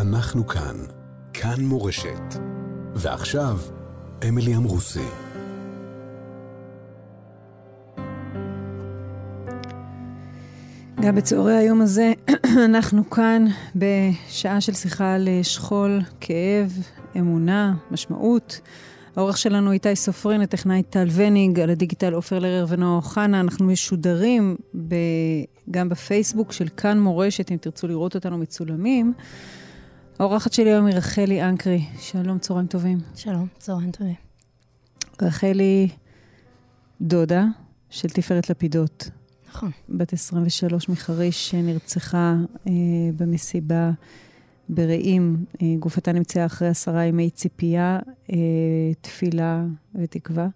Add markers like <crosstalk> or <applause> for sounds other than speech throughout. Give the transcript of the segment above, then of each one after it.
אנחנו כאן. כאן מורשת. ועכשיו, אמילי אמרוסי. גם בצהרי היום הזה <clears throat> אנחנו כאן בשעה של שיחה על שכול, כאב, אמונה, משמעות. העורך שלנו איתי סופרין, הטכנאי טל וניג, על הדיגיטל עופר לרר ונועה אוחנה. אנחנו משודרים ב... גם בפייסבוק של כאן מורשת, אם תרצו לראות אותנו מצולמים. האורחת שלי היום היא רחלי אנקרי. שלום, צהריים טובים. שלום, צהריים טובים. רחלי דודה של תפארת לפידות. נכון. בת 23 מחריש שנרצחה אה, במסיבה ברעים. אה, גופתה נמצאה אחרי עשרה ימי ציפייה, אה, תפילה ותקווה.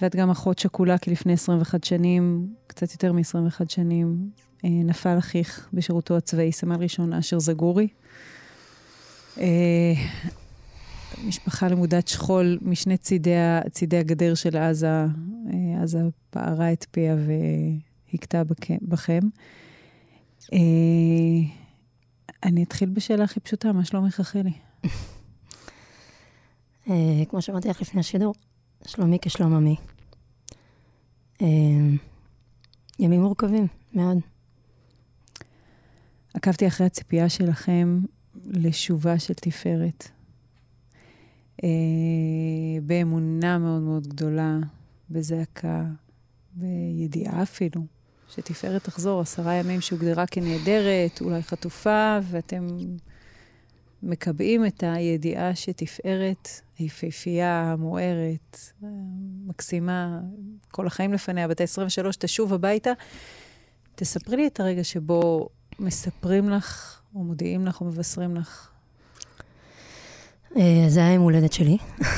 ואת גם אחות שכולה, כי לפני 21 שנים, קצת יותר מ-21 שנים, אה, נפל אחיך בשירותו הצבאי, סמל ראשון אשר זגורי. אה, משפחה למודת שכול משני צידי, צידי הגדר של עזה, אה, עזה פערה את פיה והכתה בכם. אה, אני אתחיל בשאלה הכי פשוטה, מה שלומך רחלי? כמו שאמרתי לך לפני השידור, שלומי כשלום עמי. ימים מורכבים מאוד. עקבתי אחרי הציפייה שלכם לשובה של תפארת. אה, באמונה מאוד מאוד גדולה, בזעקה, בידיעה אפילו, שתפארת תחזור עשרה ימים שהוגדרה כנהדרת, אולי חטופה, ואתם מקבעים את הידיעה שתפארת היפהפייה, מוארת, מקסימה, כל החיים לפניה, בת ה-23, תשוב הביתה. תספרי לי את הרגע שבו מספרים לך, או מודיעים לך, או מבשרים לך אה, זה היה יום הולדת שלי,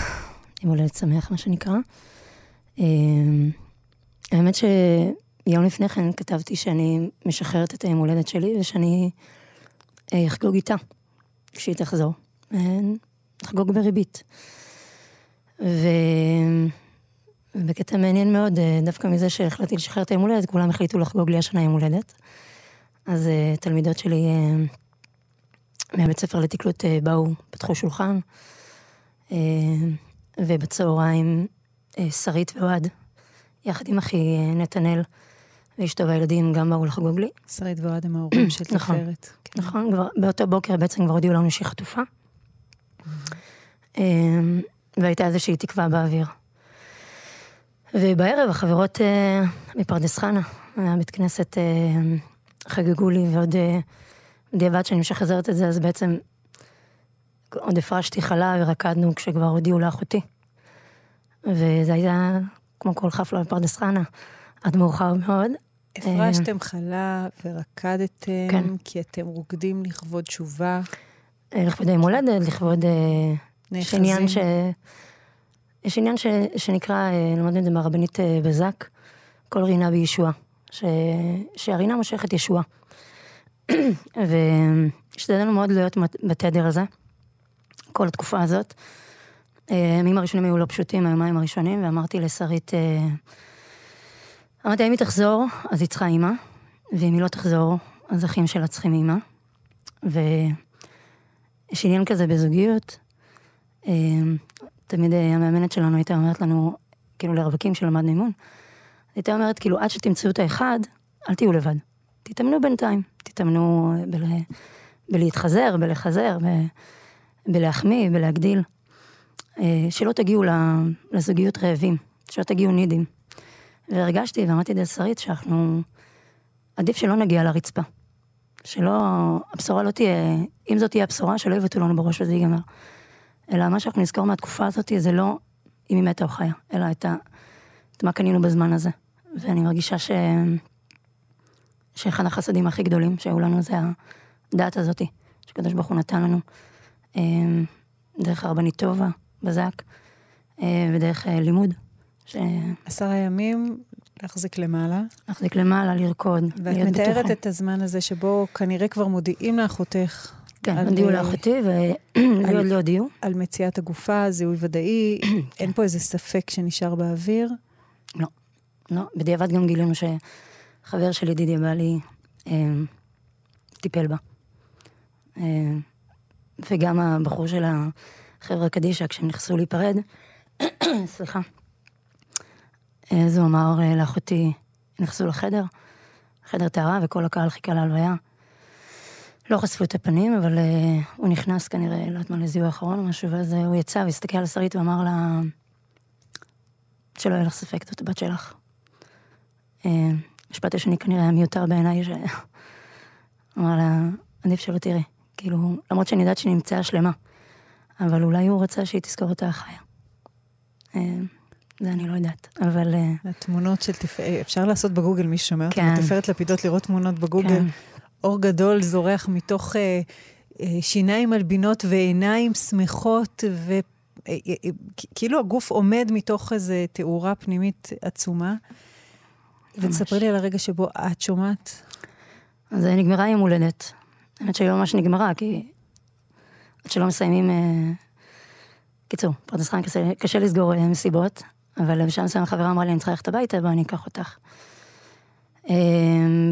<laughs> יום הולדת שמח, מה שנקרא. אה, האמת שיום לפני כן כתבתי שאני משחררת את היום הולדת שלי ושאני אה, אחגוג איתה כשהיא תחזור. נחגוג בריבית. ו... ובקטע מעניין מאוד, דווקא מזה שהחלטתי לשחרר את היום הולדת, כולם החליטו לחגוג לי השנה יום הולדת. אז תלמידות שלי מהבית ספר לתקלוט אה, באו, פתחו שולחן, אה, ובצהריים אה, שרית ואוהד, יחד עם אחי נתנאל ואשתו והילדים גם באו לחגוג לי. שרית ואוהד הם ההורים של <coughs> נכון. תפארת. כן. נכון, כבר באותו בוקר בעצם כבר הודיעו לנו שהיא חטופה. והייתה איזושהי תקווה באוויר. ובערב החברות מפרדס חנה, מהבית כנסת, חגגו לי ועוד בדיעבד שאני משחזרת את זה, אז בעצם עוד הפרשתי חלה ורקדנו כשכבר הודיעו לאחותי. וזה היה כמו כל חפלה בפרדס חנה, עד מאוחר מאוד. הפרשתם חלה ורקדתם, כן. כי אתם רוקדים לכבוד תשובה. אה, לכבוד יום הולדת, לכבוד... אה, יש עניין ש... יש עניין ש... שנקרא, אה, למדנו את זה מהרבנית בזק, כל רינה בישועה. ש... שהרינה מושכת ישועה. והשתדלנו מאוד להיות בתדר הזה, כל התקופה הזאת. הימים הראשונים היו לא פשוטים, היומיים הראשונים, ואמרתי לשרית, אה, אמרתי, אם היא תחזור, אז היא צריכה אימא, ואם היא לא תחזור, אז אחים שלה צריכים אימא. ויש עניין כזה בזוגיות. אה, תמיד אה, המאמנת שלנו הייתה אומרת לנו, כאילו לרווקים שלמדנו אימון, הייתה אומרת, כאילו, עד שתמצאו את האחד, אל תהיו לבד. תתאמנו בינתיים, תתאמנו בל... בלהתחזר, בלחזר, ב... בלהחמיא, בלהגדיל. אה, שלא תגיעו לזוגיות רעבים, שלא תגיעו נידים. והרגשתי ואמרתי לשרית שאנחנו, עדיף שלא נגיע לרצפה. שלא, הבשורה לא תהיה, אם זאת תהיה הבשורה, שלא יבטאו לנו בראש וזה ייגמר. אלא מה שאנחנו נזכור מהתקופה הזאת זה לא אם היא מתה או חיה, אלא את, ה, את מה קנינו בזמן הזה. ואני מרגישה ש... שאחד החסדים הכי גדולים שהיו לנו זה הדעת הזאתי, שקדוש ברוך הוא נתן לנו, אמ, דרך הרבנית טובה, בזק, אה, ודרך אה, לימוד. ש... עשרה ימים להחזיק למעלה. להחזיק למעלה, לרקוד, בטוחה. ואת מתארת את הזמן הזה שבו כנראה כבר מודיעים לאחותך. כן, הודיעו לאחותי, ולי עוד לא הודיעו. על מציאת הגופה, זיהוי ודאי, <coughs> כן. אין פה איזה ספק שנשאר באוויר? לא, לא. בדיעבד גם גילינו ש... חבר של ידידיה בעלי אה, טיפל בה. אה, וגם הבחור של החברה קדישא, כשהם נכנסו להיפרד, <coughs> סליחה, אז הוא אמר אה, לאחותי, נכנסו לחדר, חדר טהרה, וכל הקהל חיכה להלוויה. לא חשפו את הפנים, אבל uh, הוא נכנס כנראה, לא יודעת מה, לזיהוי האחרון או משהו, ואז הוא יצא והסתכל על שרית ואמר לה, שלא יהיה לך ספק, זאת הבת שלך. המשפט השני כנראה היה מיותר בעיניי, שאמר לה, עדיף שלא תראי. כאילו, למרות שאני יודעת שהיא נמצאה שלמה, אבל אולי הוא רצה שהיא תזכור אותה חיה. זה אני לא יודעת, אבל... התמונות של תפארת, אפשר לעשות בגוגל, מי ששומע אותנו, כן. תפארת לפידות, לראות תמונות בגוגל. כן. אור גדול זורח מתוך אה, אה, שיניים מלבינות ועיניים שמחות, וכאילו הגוף עומד מתוך איזו תאורה פנימית עצומה. ותספרי לי על הרגע שבו את שומעת. אז נגמרה יום הולדת. האמת שהיא ממש נגמרה, כי עד שלא מסיימים... אה... קיצור, פרדס חיים קשה, קשה לסגור אה, מסיבות, אבל בשעה מסוים החברה אמרה לי, אני צריכה ללכת הביתה, בואי אני אקח אותך. אה,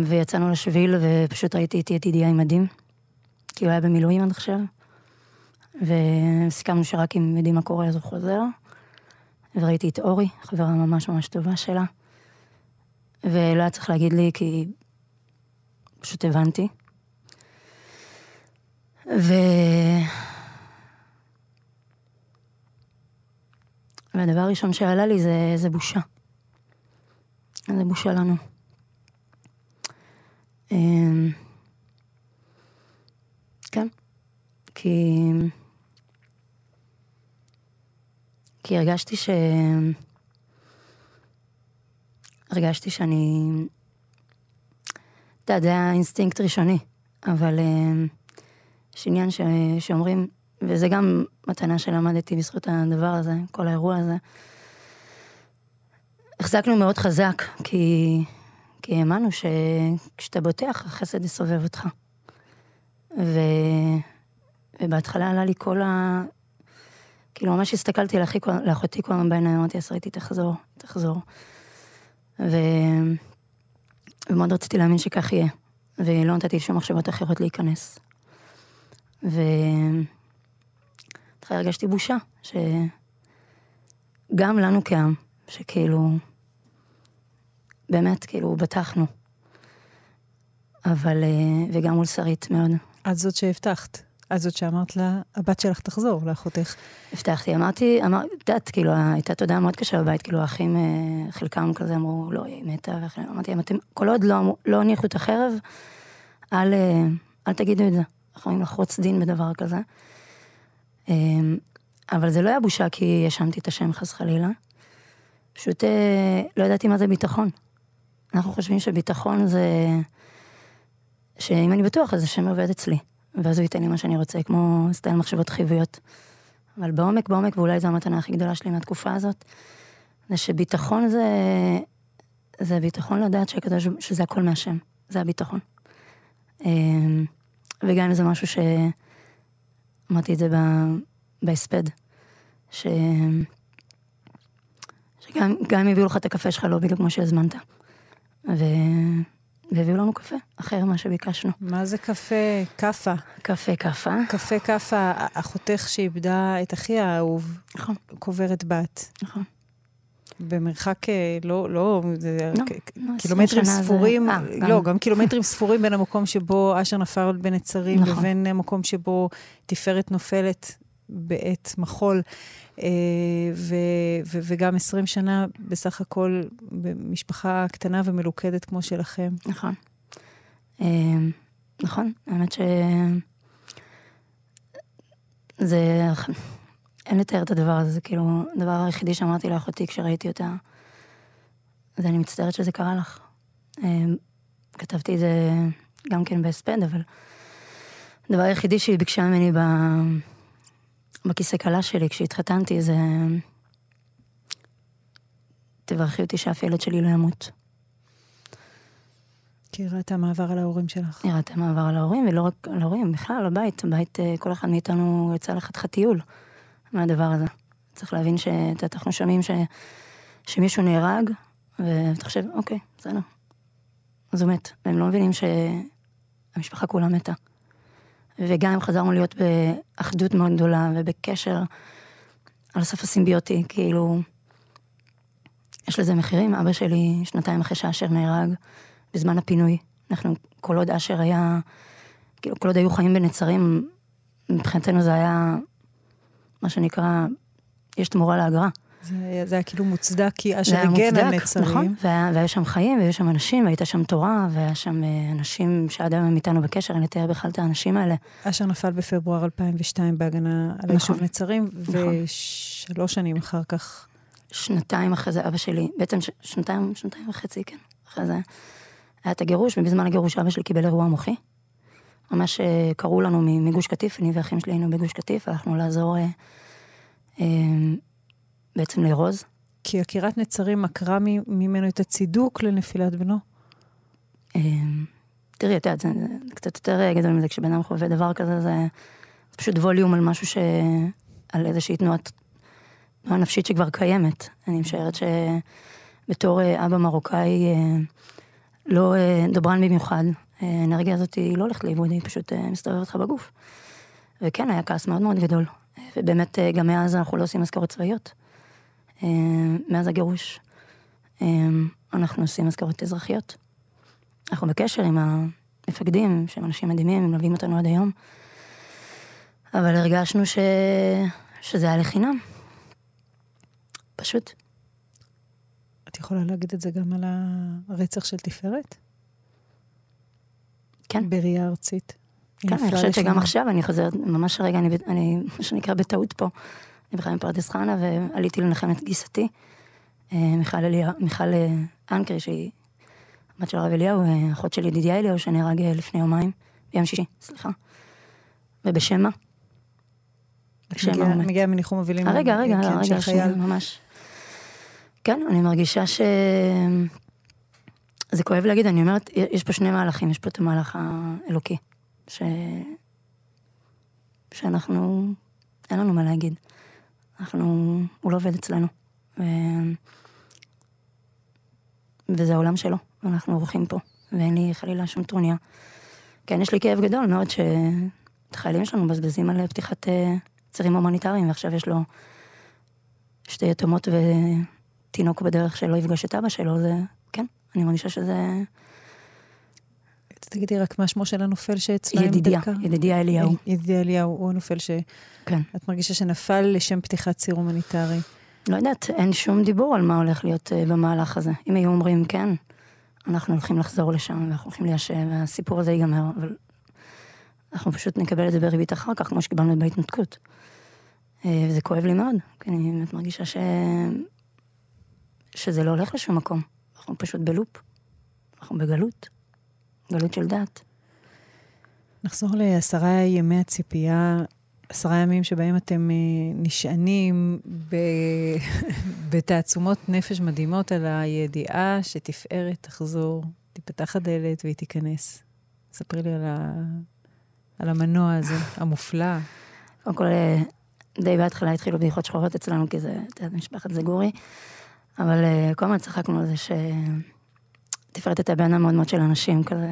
ויצאנו לשביל, ופשוט ראיתי איתי את ידיעה עם מדים, כי הוא היה במילואים עד עכשיו, וסיכמנו שרק אם יודעים מה קורה אז הוא חוזר. וראיתי את אורי, חברה ממש ממש טובה שלה, ולא היה צריך להגיד לי, כי פשוט הבנתי. ו... והדבר הראשון שעלה לי זה, זה בושה. זה בושה לנו. אמ, כן, כי... כי הרגשתי ש... הרגשתי שאני... אתה יודע, זה אינסטינקט ראשוני, אבל אמ, יש עניין. שאומרים, וזה גם מתנה שלמדתי בזכות הדבר הזה, כל האירוע הזה. החזקנו מאוד חזק, כי, כי האמנו שכשאתה בוטח, החסד יסובב אותך. ו... ובהתחלה עלה לי כל ה... כאילו, ממש הסתכלתי לאחותי כל הזמן בעיניים, אמרתי, עשריתי, תחזור, תחזור. ו... ומאוד רציתי להאמין שכך יהיה, ולא נתתי שום מחשבות אחרות להיכנס. ו... בהתחלה הרגשתי בושה, שגם לנו כעם, שכאילו, באמת, כאילו, בטחנו. אבל, אה, וגם מול שרית מאוד. את זאת שהבטחת. את זאת שאמרת לה, הבת שלך תחזור, לאחותך. הבטחתי, אמרתי, אמר, את כאילו, הייתה תודעה מאוד קשה בבית, כאילו, האחים, אה, חלקם כזה אמרו, לא, היא מתה, אמרתי, אתם, כל עוד לא, לא הניחו את החרב, אל, אה, אל תגידו את זה. אנחנו יכולים לחרוץ דין בדבר כזה. אמ, אבל זה לא היה בושה כי ישנתי את השם חס חלילה. פשוט אה, לא ידעתי מה זה ביטחון. אנחנו חושבים שביטחון זה... שאם אני בטוח, אז השם עובד אצלי. ואז הוא ייתן לי מה שאני רוצה, כמו סטייל מחשבות חיוביות. אבל בעומק, בעומק, ואולי זו המתנה הכי גדולה שלי מהתקופה הזאת, זה שביטחון זה... זה ביטחון לדעת שהקדוש, שזה הכל מהשם. זה הביטחון. אמ, וגם אם זה משהו ש... אמרתי את זה בהספד, ש... שגם אם הביאו לך את הקפה שלך לא בדיוק כמו שהזמנת. ו... והביאו לנו קפה, אחר ממה שביקשנו. מה זה קפה כאפה? קפה כאפה. קפה כאפה, אחותך שאיבדה את אחי האהוב. נכון. קוברת בת. נכון. במרחק, אה, לא, לא, זה לא, לא, קילומטרים ספורים, זה... 아, אה, לא, גם. גם קילומטרים ספורים בין המקום שבו אשר נפל בין נצרים, נכון. לבין המקום שבו תפארת נופלת בעת מחול, אה, ו, ו, וגם 20 שנה בסך הכל במשפחה קטנה ומלוכדת כמו שלכם. נכון. נכון, האמת ש... זה... אין לתאר את הדבר הזה, זה כאילו, הדבר היחידי שאמרתי לאחותי כשראיתי אותה, זה אני מצטערת שזה קרה לך. אמ, כתבתי את זה גם כן בהספד, אבל הדבר היחידי שהיא ביקשה ממני ב... בכיסא כלה שלי כשהתחתנתי זה... תברכי אותי שאף ילד שלי לא ימות. כי היא ראתה מעבר על ההורים שלך. היא ראתה מעבר על ההורים, ולא רק על ההורים, בכלל, הבית. הבית, אה, כל אחד מאיתנו יצא לחתיכת טיול. מהדבר הזה. צריך להבין שאנחנו שומעים ש... שמישהו נהרג, ואתה חושב, אוקיי, בסדר. אז הוא מת. והם לא מבינים שהמשפחה כולה מתה. וגם חזרנו להיות באחדות מאוד גדולה ובקשר על הסף הסימביוטי, כאילו, יש לזה מחירים. אבא שלי, שנתיים אחרי שאשר נהרג, בזמן הפינוי, אנחנו, כל עוד אשר היה, כאילו, כל עוד היו חיים בנצרים, מבחינתנו זה היה, מה שנקרא, יש תמורה לאגרה. זה זה היה כאילו מוצדק, כי אשר הגן על נצרים. נכון, והיה, והיה שם חיים, והיו שם אנשים, והייתה שם תורה, והיה שם אה, אנשים שעד היום הם איתנו בקשר, אני אתאר בכלל את האנשים האלה. אשר נפל בפברואר 2002 בהגנה על נכון, היישוב נצרים, נכון. ושלוש שנים אחר כך. שנתיים אחרי זה אבא שלי, בעצם ש- שנתיים, שנתיים וחצי, כן, אחרי זה היה את הגירוש, ובזמן הגירוש אבא שלי קיבל אירוע מוחי. ממש אה, קראו לנו מגוש קטיף, אני ואחים שלי היינו בגוש קטיף, הלכנו לעזור אה, בעצם לארוז. כי עקירת נצרים עקרה ממנו את הצידוק לנפילת בנו. אה, תראי, את יודעת, זה קצת יותר אה, גדול מזה, כשבן אדם חווה דבר כזה, זה, פשוט ווליום על משהו ש... על איזושהי תנועת, תנועה נפשית שכבר קיימת. אני משערת שבתור אה, אבא מרוקאי, אה, לא דברן במיוחד, האנרגיה הזאת היא לא הולכת לאיבוד, היא פשוט מסתובבת לך בגוף. וכן, היה כעס מאוד מאוד גדול. ובאמת, גם מאז אנחנו לא עושים מזכרות צבאיות. אה, מאז הגירוש, אה, אנחנו עושים מזכרות אזרחיות. אנחנו בקשר עם המפקדים, שהם אנשים מדהימים, הם מלווים אותנו עד היום. אבל הרגשנו ש... שזה היה לחינם. פשוט. את יכולה להגיד את זה גם על הרצח של תפארת? כן. בראייה ארצית. כן, אני חושבת שגם. עכשיו, אני חוזרת, ממש רגע, אני, אני, מה שנקרא, בטעות פה. אני בכלל מפרדס חנה, ועליתי לנחם את גיסתי, אה, מיכל אליה, מיכל אה, אנקרי, שהיא הבת של הרב אליהו, אה, אחות של ידידיה אליהו, שנהרג לפני יומיים, ביום שישי, סליחה. ובשם מה? בשם מה. מגיע מניחום אבלים. רגע, רגע, כן, רגע, שנייה, ממש. כן, אני מרגישה ש... זה כואב להגיד, אני אומרת, יש פה שני מהלכים, יש פה את המהלך האלוקי, ש... שאנחנו, אין לנו מה להגיד. אנחנו, הוא לא עובד אצלנו. ו... וזה העולם שלו, ואנחנו אורחים פה, ואין לי חלילה שום טרוניה. כן, יש לי כאב גדול מאוד שאת החיילים שלנו מבזבזים על פתיחת אה, צירים הומניטריים, ועכשיו יש לו שתי יתומות ותינוק בדרך שלא יפגוש את אבא שלו, זה, כן, אני מרגישה שזה תגידי רק מה שמו של הנופל שאצלם ידידיה, דקה. ידידיה אליהו. ידידיה אליהו, הוא הנופל שאת כן. מרגישה שנפל לשם פתיחת ציר הומניטרי. לא יודעת, אין שום דיבור על מה הולך להיות אה, במהלך הזה. אם היו אומרים כן, אנחנו הולכים לחזור לשם, ואנחנו הולכים ליישב, והסיפור הזה ייגמר, אבל אנחנו פשוט נקבל את זה בריבית אחר כך, כמו שקיבלנו בהתנתקות. אה, וזה כואב לי מאוד, כי אני באמת מרגישה ש... שזה לא הולך לשום מקום. אנחנו פשוט בלופ. אנחנו בגלות. גלות של דת. נחזור לעשרה ימי הציפייה, עשרה ימים שבהם אתם אה, נשענים ב... <laughs> בתעצומות נפש מדהימות על הידיעה שתפארת תחזור, תיפתח הדלת והיא תיכנס. ספרי לי על, ה... על המנוע הזה, המופלא. קודם כל, אה, די בהתחלה התחילו בדיחות שחורות אצלנו, כי זה, את יודעת, משפחת זגורי. אבל אה, כל הזמן צחקנו על זה שתפארת הייתה בעינה מאוד מאוד של אנשים, כזה,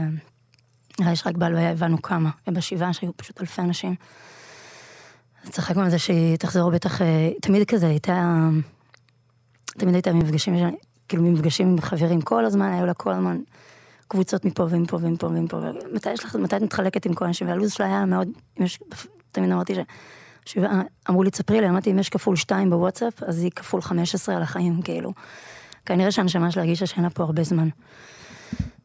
נראה לי שרק בהלוויה הבנו כמה, ובשבעה שהיו פשוט אלפי אנשים. אז צחקנו על זה שהיא תחזור בטח, אה, תמיד כזה, הייתה, תמיד הייתה במפגשים, כאילו במפגשים עם חברים כל הזמן, היו לה כל הזמן קבוצות מפה ומפה ומפה ומפה, מתי יש לך, מתי את מתחלקת עם כל האנשים, והלו"ז שלה היה מאוד, יש, תמיד אמרתי ש... שבעה, אמרו לי, תספרי לי, אמרתי, אם יש כפול שתיים בוואטסאפ, אז היא כפול חמש עשרה על החיים, כאילו. כנראה שהנשמה שלה הרגישה שאין לה פה הרבה זמן.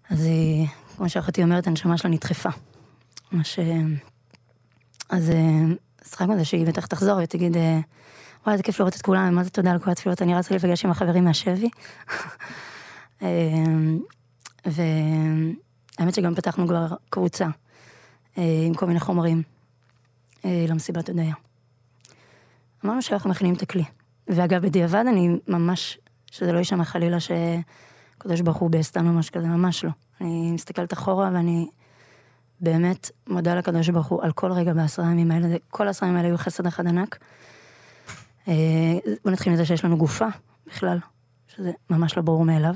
אז היא, כמו שאחותי אומרת, הנשמה שלה נדחפה. מה ש... אז אה, שחקנו על זה שהיא בטח תחזור ותגיד, אה, וואי, איזה כיף לראות את כולם, מה זה תודה על כל התפילות, אני רצה להיפגש עם החברים מהשבי. <laughs> אה, והאמת שגם פתחנו כבר קבוצה אה, עם כל מיני חומרים אה, למסיבת הודיה. אמרנו שאנחנו מכינים את הכלי. ואגב, בדיעבד אני ממש, שזה לא יישמע חלילה שקדוש ברוך הוא בסתם ממש כזה, ממש לא. אני מסתכלת אחורה ואני באמת מודה לקדוש ברוך הוא על כל רגע בעשרה הימים האלה, כל העשרה הימים האלה היו חסד אחד ענק. אה, בוא נתחיל מזה שיש לנו גופה בכלל, שזה ממש לא ברור מאליו.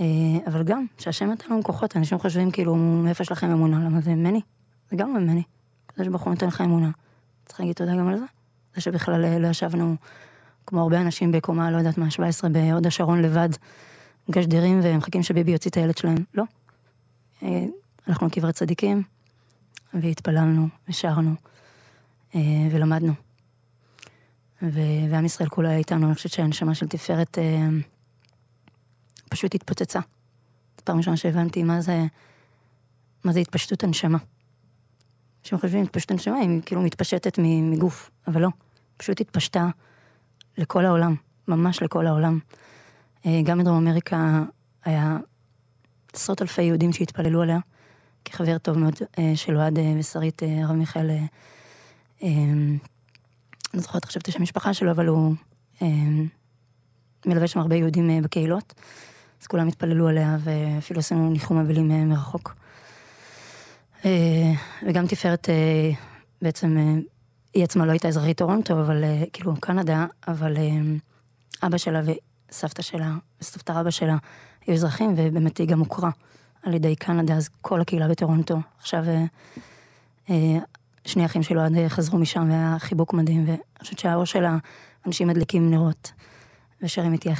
אה, אבל גם, שהשם נתן לנו כוחות, אנשים חושבים כאילו, מאיפה יש לכם אמונה? למה זה ממני? זה גם לא ממני. זה שבחור נותן לך אמונה. צריך להגיד תודה גם על זה. זה שבכלל אה, לא ישבנו, כמו הרבה אנשים בקומה, לא יודעת מה, 17 בהוד השרון לבד, גשדרים ומחכים שביבי יוציא את הילד שלהם. לא. אה, הלכנו לקברי צדיקים, והתפללנו, ושרנו, אה, ולמדנו. ו- ועם ישראל כולו היה איתנו, אני חושבת שהנשמה של תפארת אה, פשוט התפוצצה. זו פעם ראשונה שהבנתי מה זה, מה זה התפשטות הנשמה. אנשים חושבים התפשטות הנשמה, היא כאילו מתפשטת מגוף, אבל לא, פשוט התפשטה לכל העולם, ממש לכל העולם. אה, גם בדרום אמריקה היה עשרות אלפי יהודים שהתפללו עליה, כחבר טוב מאוד אה, של אוהד אה, ושרית, הרב מיכאל, אני זוכרת עכשיו את השם המשפחה שלו, אבל הוא מלווה שם הרבה יהודים בקהילות, אז כולם התפללו עליה, ואפילו עשינו ניחום אבלים מרחוק. וגם תפארת בעצם, היא עצמה לא הייתה אזרחית טורונטו, אבל כאילו קנדה, אבל אבא שלה סבתא שלה וסבתא רבא שלה היו אזרחים, ובאמת היא גם הוכרה על ידי קנדה, אז כל הקהילה בטורונטו. עכשיו אה, אה, שני אחים שלו עד חזרו משם, והיה חיבוק מדהים, ואני חושבת שהאור של האנשים מדליקים נרות, ושרים איתי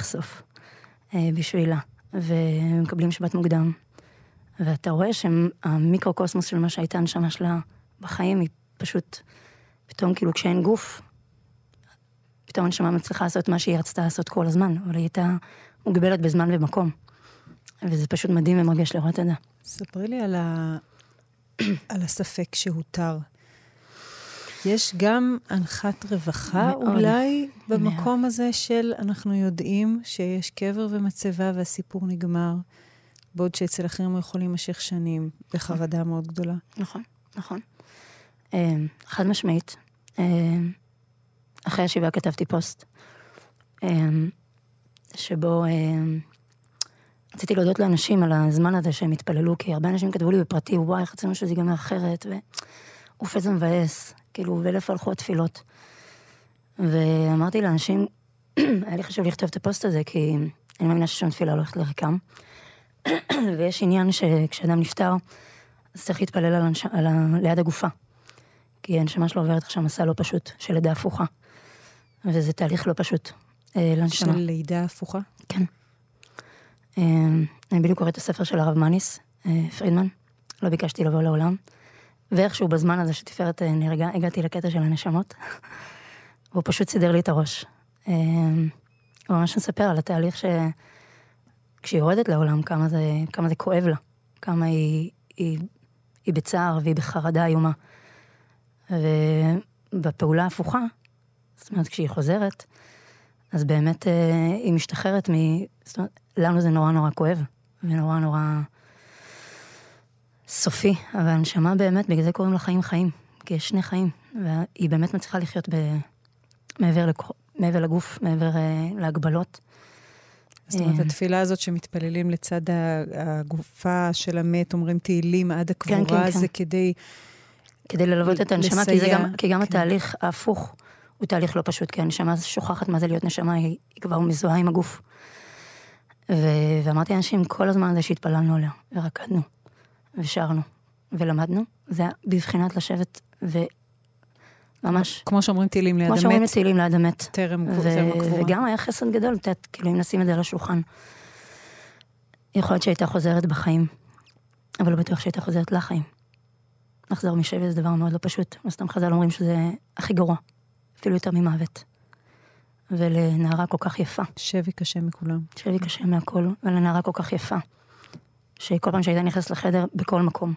אה, בשבילה, ומקבלים שבת מוקדם. ואתה רואה שהמיקרוקוסמוס של מה שהייתה הנשמה שלה בחיים, היא פשוט, פתאום כאילו כשאין גוף, פתאום הנשמה מצליחה לעשות מה שהיא רצתה לעשות כל הזמן, אבל היא הייתה מוגבלת בזמן ומקום. וזה פשוט מדהים ומרגש לראות את זה. ספרי לי על, ה... <clears throat> על הספק שהותר. יש גם אנחת רווחה מאוד, אולי במקום מאוד. הזה של אנחנו יודעים שיש קבר ומצבה והסיפור נגמר, בעוד שאצל אחרים הוא יכול להימשך שנים בחרדה מאוד גדולה. נכון, נכון. אה, חד משמעית. אה, אחרי השבעה כתבתי פוסט, אמ, שבו אמ, רציתי להודות לאנשים על הזמן הזה שהם התפללו, כי הרבה אנשים כתבו לי בפרטי, וואי, איך רצינו שזה ייגמר אחרת, ואוף איזה מבאס, כאילו, ולאיפה הלכו התפילות. ואמרתי לאנשים, <clears throat> היה לי חשוב לכתוב את הפוסט הזה, כי אני מאמינה ששום תפילה הולכת לריקם. <clears throat> ויש עניין שכשאדם נפטר, אז צריך להתפלל על. על ה... ליד הגופה. כי הנשמה שלו עוברת עכשיו מסע לא פשוט, של לידה הפוכה. וזה תהליך לא פשוט אה, לנשמה. של לידה הפוכה? כן. אה, אני בדיוק קוראת את הספר של הרב מניס, אה, פרידמן. לא ביקשתי לבוא לעולם. ואיכשהו בזמן הזה שתפארת אה, נהרגה, הגעתי לקטע של הנשמות. <laughs> והוא פשוט סידר לי את הראש. אה, הוא ממש מספר על התהליך ש... כשהיא יורדת לעולם, כמה זה, כמה זה כואב לה. כמה היא, היא, היא בצער והיא בחרדה איומה. ובפעולה ההפוכה, זאת אומרת, כשהיא חוזרת, אז באמת אה, היא משתחררת מ... זאת אומרת, לנו זה נורא נורא כואב, ונורא נורא סופי, אבל הנשמה באמת, בגלל זה קוראים לה חיים חיים, כי יש שני חיים, והיא באמת מצליחה לחיות ב... מעבר, לכ... מעבר לגוף, מעבר אה, להגבלות. זאת אומרת, אה, התפילה הזאת שמתפללים לצד הגופה של המת, אומרים תהילים עד הקבורה, כן, כן, כן. זה כדי... כדי ללוות את הנשמה, כי, גם, כי גם כן. התהליך ההפוך הוא תהליך לא פשוט, כי הנשמה שוכחת מה זה להיות נשמה, היא, היא כבר מזוהה עם הגוף. ו... ואמרתי לאנשים כל הזמן הזה שהתפללנו עליה, ורקדנו, ושרנו, ולמדנו, זה היה בבחינת לשבת וממש... כמו שאומרים תהילים ליד המת. כמו שאומרים תהילים ליד המת. טרם הקבורה. וגם היה חסד גדול, את יודעת, כאילו אם נשים את זה על השולחן. יכול להיות שהייתה חוזרת בחיים, אבל לא בטוח שהייתה חוזרת לחיים. לחזור משבי זה דבר מאוד לא פשוט. לא סתם חז"ל אומרים שזה הכי גרוע. אפילו יותר ממוות. ולנערה כל כך יפה. שבי קשה מכולם. שבי קשה מהכל, ולנערה כל כך יפה. שכל פעם שהייתה נכנסת לחדר, בכל מקום.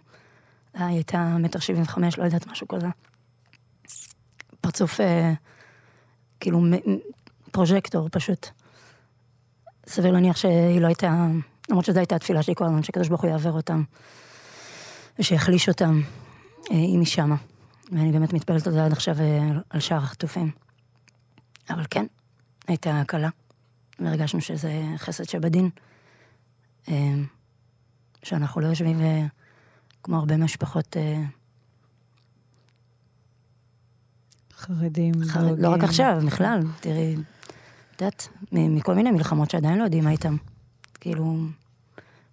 היא הייתה מטר שבעים וחמש, לא יודעת, משהו כזה. פרצוף, אה, כאילו, פרוז'קטור פשוט. סביר להניח שהיא לא הייתה, למרות שזו הייתה התפילה שלי כל הזמן, שקדוש ברוך הוא יעבר אותם, ושיחליש אותם, אה, היא שמה. ואני באמת מתפללת על זה עד עכשיו אה, על שאר החטופים. אבל כן, הייתה הקלה, והרגשנו שזה חסד שבדין, אה, שאנחנו לא יושבים אה, כמו הרבה משפחות... חרדים, חרד, לא רק עכשיו, בכלל, תראי, את יודעת, מכל מיני מלחמות שעדיין לא יודעים מה איתם. כאילו,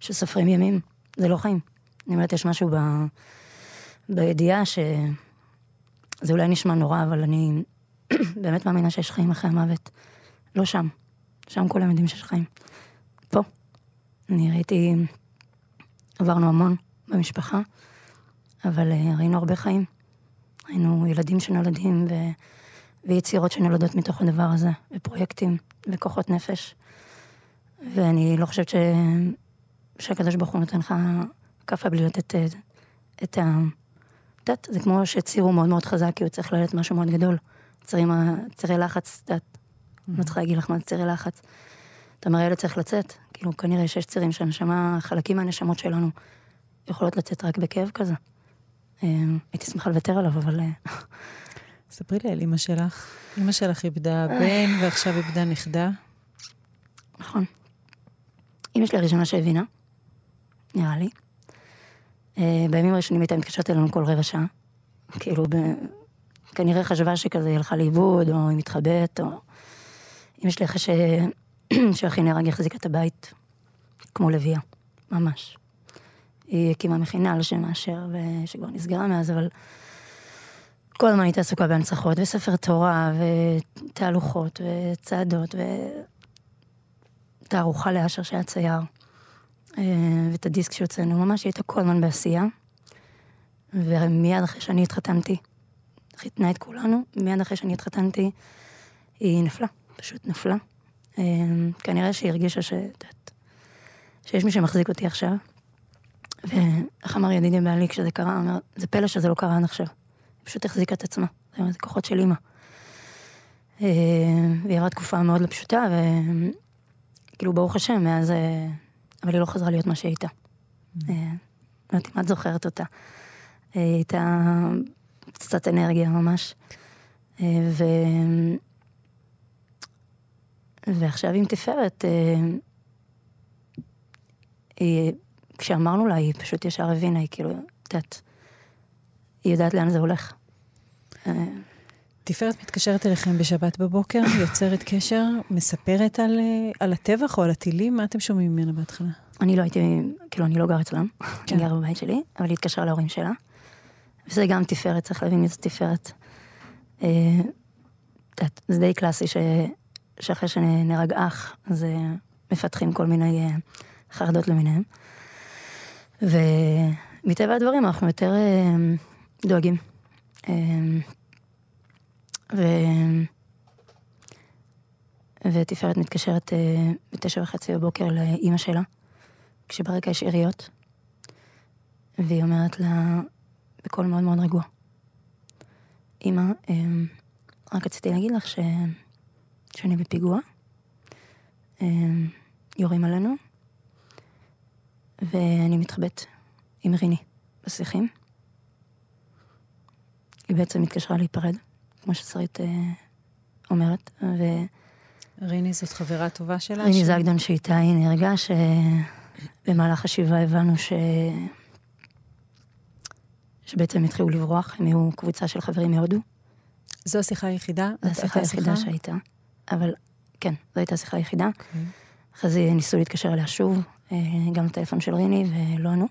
שסופרים ימים, זה לא חיים. אני אומרת, יש משהו ב... בידיעה ש... זה אולי נשמע נורא, אבל אני <clears throat> באמת מאמינה שיש חיים אחרי המוות. לא שם. שם כולם יודעים שיש חיים. פה. אני ראיתי... עברנו המון במשפחה, אבל אה, ראינו הרבה חיים. ראינו ילדים שנולדים ו... ויצירות שנולדות מתוך הדבר הזה, ופרויקטים, וכוחות נפש. ואני לא חושבת ש... שהקדוש ברוך הוא נותן לך כאפה בלי לתת את, את ה... את יודעת, זה כמו שציר הוא מאוד מאוד חזק, כי הוא צריך ללדת משהו מאוד גדול. צירים, צירי לחץ, את יודעת, mm-hmm. לא צריכה להגיד לך מה זה צירי לחץ. אתה אומר, הילד צריך לצאת, כאילו, כנראה שיש צירים שהנשמה, חלקים מהנשמות שלנו יכולות לצאת רק בכאב כזה. אה, הייתי שמחה לוותר עליו, אבל... אה, ספרי לי על אימא שלך. אימא שלך איבדה בן ועכשיו איבדה נכדה. נכון. אימא שלי הראשונה שהבינה, נראה לי. אה, בימים הראשונים הייתה מתקשרת אלינו כל רבע שעה. כאילו, ב... כנראה חשבה שכזה היא הלכה לאיבוד, או היא מתחבאת, או... אמא שלי אחרי ש... <clears throat> שאחי נהרג החזיקה את הבית כמו לביאה, ממש. היא הקימה מכינה על שם מאשר, שכבר נסגרה מאז, אבל כל הזמן הייתה עסוקה בהנצחות, וספר תורה, ותהלוכות, וצעדות, ותערוכה לאשר שהיה צייר, ואת הדיסק שהוצאנו, ממש הייתה כל הזמן בעשייה. ומיד אחרי שאני התחתנתי, חיתנה את כולנו, מיד אחרי שאני התחתנתי, היא נפלה, פשוט נפלה. אה, כנראה שהיא הרגישה ש... שיש מי שמחזיק אותי עכשיו. ואיך אמר ידידי בעלי כשזה קרה, אמר, זה פלא שזה לא קרה עד עכשיו. היא פשוט החזיקה את עצמה, זה כוחות של אימא. אה, והיא עברה תקופה מאוד לא פשוטה, וכאילו, ברוך השם, מאז... אה, אבל היא לא חזרה להיות מה שהיא הייתה. לא יודעת אם את זוכרת אותה. היא הייתה קצת אנרגיה ממש. ו... ועכשיו עם תפארת, היא, כשאמרנו לה, היא פשוט ישר הבינה, היא כאילו, את יודעת, היא יודעת לאן זה הולך. תפארת מתקשרת אליכם בשבת בבוקר, יוצרת קשר, מספרת על, על הטבח או על הטילים? מה אתם שומעים ממנה בהתחלה? אני לא הייתי, כאילו, אני לא גר אצלם, כן. אני גר בבית שלי, אבל היא התקשרה להורים שלה. וזה גם תפארת, צריך להבין מי זה תפארת. אה, זה די קלאסי ש, שאחרי שנהרג אח, אז אה, מפתחים כל מיני אה, חרדות למיניהם. ומטבע הדברים אנחנו יותר דואגים. ו... ותפארת מתקשרת בתשע וחצי בבוקר לאימא שלה, כשברקע יש עיריות, והיא אומרת לה, בקול מאוד מאוד רגוע. אמא, אמ, רק רציתי להגיד לך ש... שאני בפיגוע, אמ, יורים עלינו, ואני מתחבאת עם ריני בשיחים. היא בעצם התקשרה להיפרד, כמו ששרית אה, אומרת, ו... ריני זאת חברה טובה שלה? ריני ש... זגדון שאיתה היא נהרגה, שבמהלך השבעה הבנו ש... שבעצם התחילו לברוח, הם היו קבוצה של חברים מהודו. זו השיחה היחידה? זו השיחה היחידה שהייתה, אבל כן, זו הייתה השיחה היחידה. Okay. אוקיי. אחרי זה ניסו להתקשר אליה שוב, אה, גם לטלפון של ריני, ולא ענו.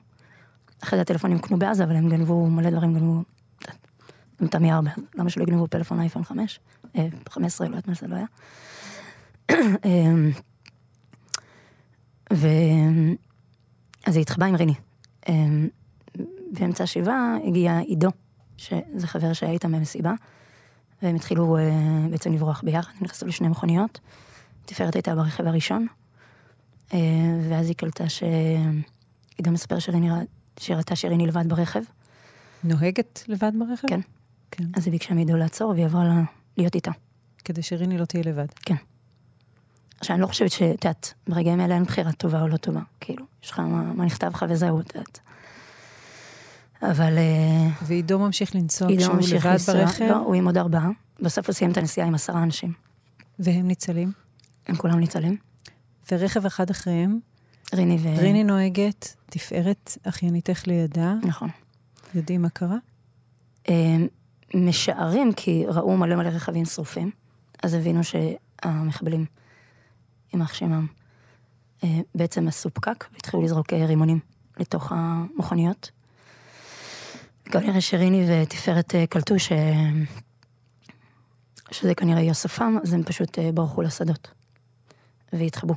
אחרי זה הטלפונים קנו בעזה, אבל הם גנבו מלא דברים, גנבו... גם את המי ארבע, למה שלא יגנבו פלאפון אייפון 5? 15, לא יודעת מה זה לא היה. אמ, ו... אז היא התחבאה עם ריני. אמ, באמצע השבעה הגיע עידו, שזה חבר שהיה איתם במסיבה, והם התחילו בעצם לברוח ביחד, הם נכנסו לשני מכוניות. תפארת הייתה ברכב הראשון, ואז היא קלטה שעידו מספר שהיא ראתה שיריני לבד ברכב. נוהגת לבד ברכב? כן. כן. אז היא ביקשה מעידו לעצור, והיא עברה לה, להיות איתה. כדי שריני לא תהיה לבד. כן. עכשיו, אני לא חושבת שאת יודעת, ברגעים האלה אין בחירה טובה או לא טובה. כאילו, יש לך מה, מה נכתב לך וזהו, את יודעת. אבל... אה, ועידו ממשיך לנסוע כשהוא לבד לנסוע, ברכב? לא, הוא עם עוד ארבעה. בסוף הוא סיים את הנסיעה עם עשרה אנשים. והם ניצלים? הם כולם ניצלים. ורכב אחד אחריהם? ריני ו... ריני נוהגת, תפארת אחייניתך לידה. נכון. יודעים מה קרה? אה, משערים, כי ראו מלא מלא רכבים שרופים, אז הבינו שהמחבלים, יימח שמם, אה, בעצם עשו פקק והתחילו לזרוק רימונים לתוך המכוניות. כנראה שריני ותפארת אה, קלטו ש... שזה כנראה יוספם, אז הם פשוט אה, ברחו לשדות. והתחבאו.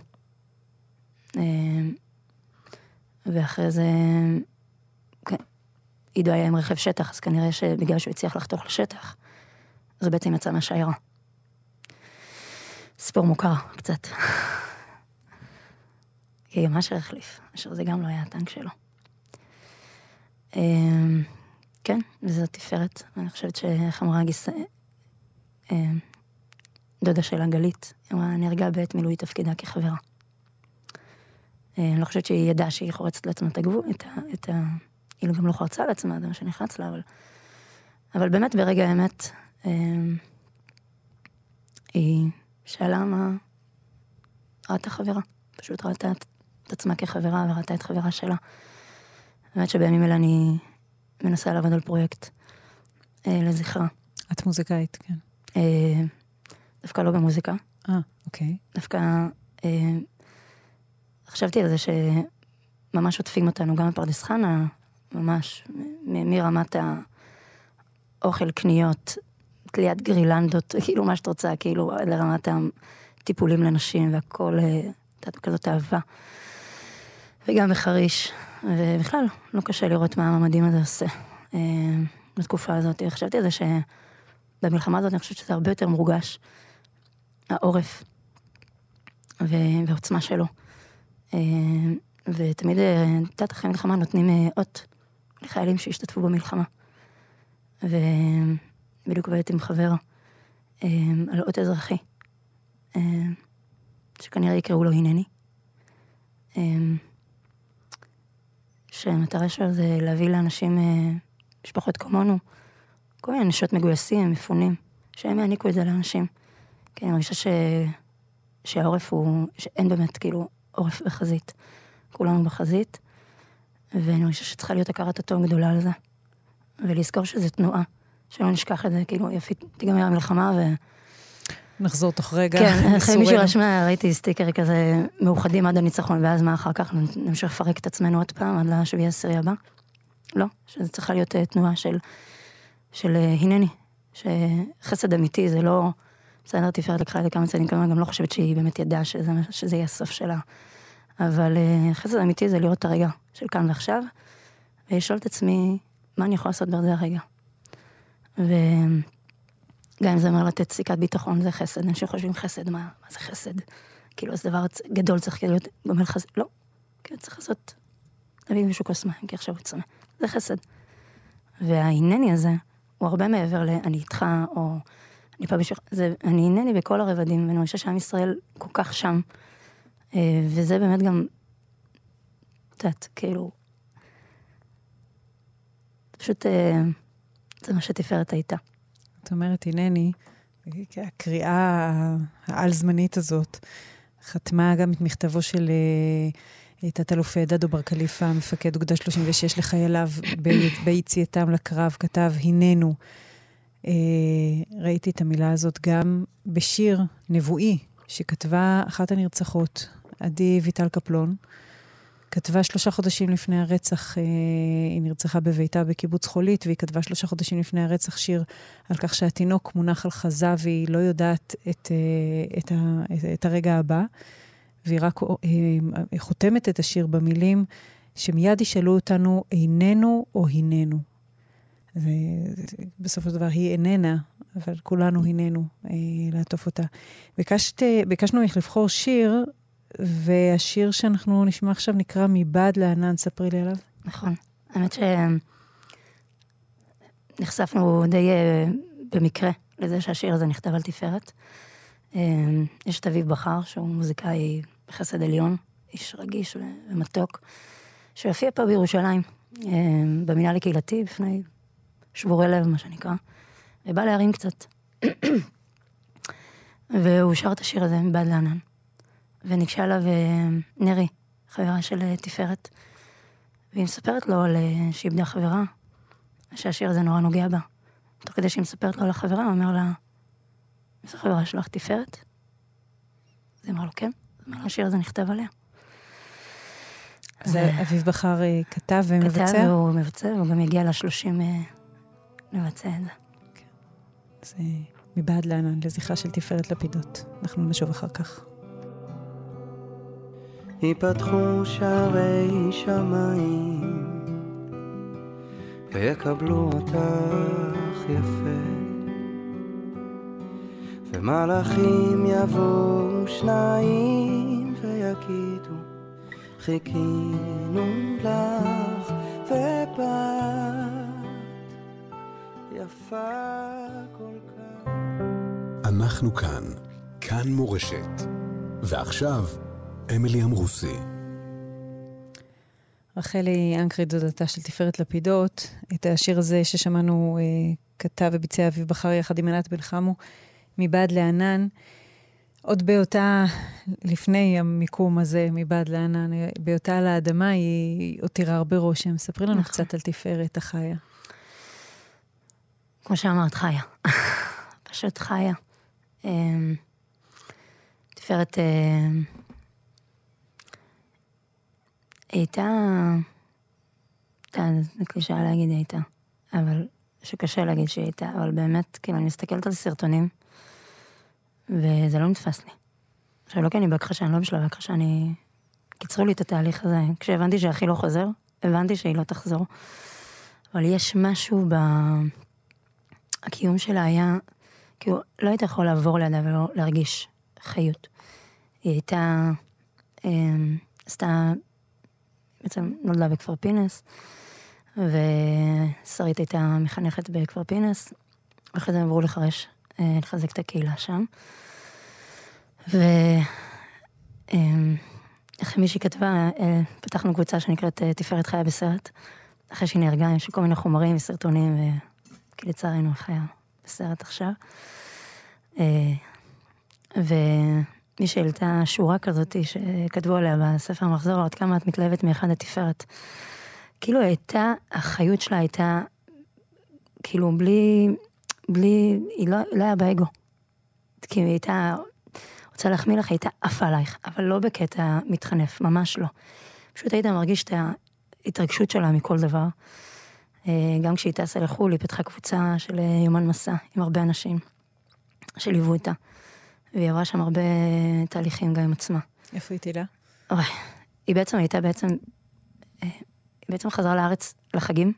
אה, ואחרי זה, עידו היה עם רכב שטח, אז כנראה שבגלל שהוא הצליח לחתוך לשטח, אז בעצם יצא מהשיירה. סיפור מוכר, קצת. כי גם אשר החליף, אשר זה גם לא היה הטנק שלו. אמ, כן, וזאת תפארת. אני חושבת שאיך אמרה גיס... אמ, דודה שלה, גלית, היא אמרה, נהרגה בעת מילוי תפקידה כחברה. אה, אני לא חושבת שהיא ידעה שהיא חורצת לעצמה את הגבול, את ה... את ה... היא גם לא חרצה לעצמה, זה מה שנחרץ לה, אבל... אבל באמת ברגע האמת, אמ, היא שאלה מה... ראתה חברה. פשוט ראתה את, את עצמה כחברה וראתה את חברה שלה. האמת שבימים אלה אני מנסה לעבוד על פרויקט אה, לזכרה. את מוזיקאית, כן. אה, דווקא לא במוזיקה. אה, אוקיי. דווקא אה, חשבתי על זה שממש עוטפים אותנו, גם בפרדס חנה, ממש, מרמת האוכל, קניות, תליית גרילנדות, <laughs> כאילו מה שאת רוצה, כאילו לרמת הטיפולים לנשים והכל, אה, את יודעת, כזאת אהבה. וגם בחריש, ובכלל, לא קשה לראות מה הממדים הזה עושה אה, בתקופה הזאת. חשבתי על זה שבמלחמה הזאת אני חושבת שזה הרבה יותר מורגש, העורף ו- והעוצמה שלו. אה, ותמיד, את יודעת, אחרי מלחמה נותנים אות לחיילים שהשתתפו במלחמה. ובדיוק עובדת עם חבר אה, על אות אזרחי, אה, שכנראה יקראו לו הנני. אה, שהמטרה שלו זה להביא לאנשים, אה, משפחות כמונו, כל מיני נשות מגויסים, מפונים, שהם יעניקו את זה לאנשים. כי אני מרגישה ש... שהעורף הוא, שאין באמת כאילו עורף בחזית. כולנו בחזית, ואני מרגישה שצריכה להיות הכרת הטוב גדולה על זה. ולזכור שזו תנועה, שלא נשכח את זה, כאילו יפית, תיגמר המלחמה ו... נחזור תוך רגע. כן, אחרי מישהו. רשם, ראיתי סטיקר כזה, מאוחדים עד הניצחון, ואז מה אחר כך, נמשיך לפרק את עצמנו עוד פעם, עד לשביעי עשירי הבא? לא, שזה צריכה להיות אה, תנועה של, של אה, הנני, שחסד אמיתי זה לא, בסדר, תפארת לקחה את זה כמה צעדים קודם, גם לא חושבת שהיא באמת ידעה שזה, שזה יהיה הסוף שלה. אבל אה, חסד אמיתי זה לראות את הרגע של כאן ועכשיו, ולשאול את עצמי, מה אני יכולה לעשות בזה הרגע. וגם אם זה אומר לתת סיכת ביטחון, זה חסד. אנשים חושבים חסד, מה, מה זה חסד? כאילו, זה דבר גדול, צריך כאילו להיות גומל חסד. לא, כאילו צריך לעשות, להביא מישהו כוס מים, כי עכשיו הוא צמא. זה חסד. וההנני הזה, הוא הרבה מעבר ל-אני איתך, או אני פה בשבילך, זה, אני הנני בכל הרבדים, ואני חושבת שעם ישראל כל כך שם. אה, וזה באמת גם, את יודעת, כאילו, פשוט, אה, זה מה שתפארת הייתה. את אומרת, הנני, הקריאה העל-זמנית הזאת חתמה גם את מכתבו של אה, תת-אלוף דדו בר כליפה, מפקד אוגדה 36 לחייליו ביציאתם לקרב, כתב, הננו. אה, ראיתי את המילה הזאת גם בשיר נבואי שכתבה אחת הנרצחות, עדי ויטל קפלון. כתבה שלושה חודשים לפני הרצח, אה, היא נרצחה בביתה בקיבוץ חולית, והיא כתבה שלושה חודשים לפני הרצח שיר על כך שהתינוק מונח על חזה והיא לא יודעת את, אה, את, ה, את, את הרגע הבא, והיא רק אה, חותמת את השיר במילים שמיד ישאלו אותנו, איננו או הננו. זה, זה, בסופו של דבר היא איננה, אבל כולנו הננו אה, לעטוף אותה. ביקשת, ביקשנו ממך לבחור שיר, והשיר שאנחנו נשמע עכשיו נקרא מבעד לענן, ספרי לי עליו. נכון. האמת שנחשפנו די אה, במקרה לזה שהשיר הזה נכתב על תפארת. אה, יש את אביב בכר, שהוא מוזיקאי בחסד עליון, איש רגיש ומתוק, שהופיע פה בירושלים, אה, במינהל הקהילתי, בפני שבורי לב, מה שנקרא, ובא להרים קצת. <coughs> והוא שר את השיר הזה מבעד לענן. וניגשה אליו אה, נרי, חברה של אה, תפארת, והיא מספרת לו על אה, שהיא איבדה חברה, שהשיר הזה נורא נוגע בה. תוך כדי שהיא מספרת לו על החברה, הוא אומר לה, איזו חברה שלך, תפארת? אז היא אמרה לו, כן. הוא אומר לה, השיר הזה נכתב עליה. אז אביב בחר כתב ומבצע? כתב והוא מבצע, והוא גם יגיע לשלושים לבצע את זה. אז מבעד לענן, לזכרה של תפארת לפידות. אנחנו נשוב אחר כך. ייפתחו שערי שמיים ויקבלו אותך יפה ומלאכים יבואו שניים ויגידו חיכינו לך ובת יפה כל כך. אנחנו כאן, כאן מורשת. ועכשיו, אמילי אמרוסי. רחלי אנקרי, דודתה של תפארת לפידות, את השיר הזה ששמענו אה, כתב וביצע אביב בחר יחד עם ענת בן חמו, מבעד לענן. עוד בהיותה, לפני המיקום הזה, מבעד לענן, בהיותה על האדמה, היא הותירה הרבה רושם. ספרי לנו נכון. קצת על תפארת החיה. כמו שאמרת, חיה. <laughs> פשוט חיה. אמ, תפארת אמ, הייתה, זה קלישאה להגיד הייתה, אבל שקשה להגיד שהיא הייתה, אבל באמת, כאילו, אני מסתכלת על סרטונים, וזה לא נתפס לי. עכשיו, לא כי אני בהכחשה, אני לא בשלב ההכחשה, אני... קיצרו לי את התהליך הזה. כשהבנתי שאחי לא חוזר, הבנתי שהיא לא תחזור. אבל יש משהו ב... הקיום שלה היה, כאילו, לא היית יכול לעבור לידה ולא להרגיש חיות. היא הייתה, אה, עשתה, בעצם נולדה בכפר פינס, ושרית הייתה מחנכת בכפר פינס, ואחרי זה עברו לחרש, אה, לחזק את הקהילה שם. ואיך אה, מישהי כתבה, אה, פתחנו קבוצה שנקראת אה, תפארת חיה בסרט, אחרי שהיא נהרגה, יש כל מיני חומרים וסרטונים, וכי לצערנו חיה בסרט עכשיו. ומי שהעלתה שורה כזאת שכתבו עליה בספר המחזור, עוד כמה את מתלהבת מאחד התפארת. כאילו הייתה, החיות שלה הייתה, כאילו בלי, בלי, היא לא, לא היה באגו. כי היא הייתה רוצה להחמיא לך, הייתה עפה עלייך, אבל לא בקטע מתחנף, ממש לא. פשוט היית מרגיש את ההתרגשות שלה מכל דבר. אה, גם כשהיא טסה לחו"ל, היא פתחה קבוצה של אה, יומן מסע עם הרבה אנשים שליוו אותה. והיא עברה שם הרבה תהליכים גם עם עצמה. איפה היא תהילה? היא בעצם הייתה בעצם, אה, היא בעצם חזרה לארץ לחגים,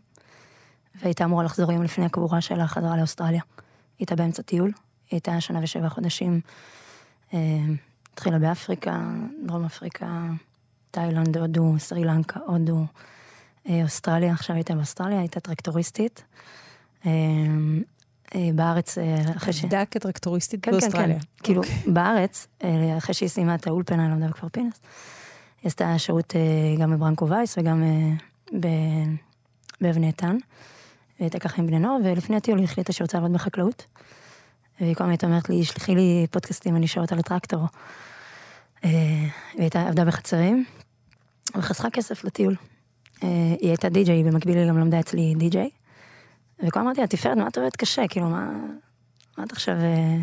והייתה אמורה לחזור יום לפני הקבורה שלה, חזרה לאוסטרליה. היא הייתה באמצע טיול, היא הייתה שנה ושבע חודשים אה, התחילה באפריקה, דרום אפריקה, תאילנד, הודו, סרי לנקה, הודו, אה, אוסטרליה, עכשיו הייתה באוסטרליה, הייתה טרקטוריסטית. אה, בארץ, אחרי ש... עבדה כטרקטוריסטית כן, באוסטרליה. כן, כן, כאילו, אוקיי. בארץ, אחרי שהיא סיימה את האולפנה, היא למדה בכפר פינס, היא עשתה שירות גם בברנקו וייס וגם באבני איתן. והייתה ככה עם בני נוער, ולפני הטיול היא החליטה שהיא רוצה לעבוד בחקלאות. והיא כל הזמן הייתה אומרת לי, שלחי לי פודקאסטים, אני שואלת על הטרקטור. אה, היא הייתה, עבדה בחצרים, וחסכה כסף לטיול. אה, היא הייתה די-ג'יי, במקביל היא גם למדה אצלי די-ג'יי. וכל אמרתי לה, תפארת, מה את עובדת קשה? כאילו, מה, מה את עכשיו... אה,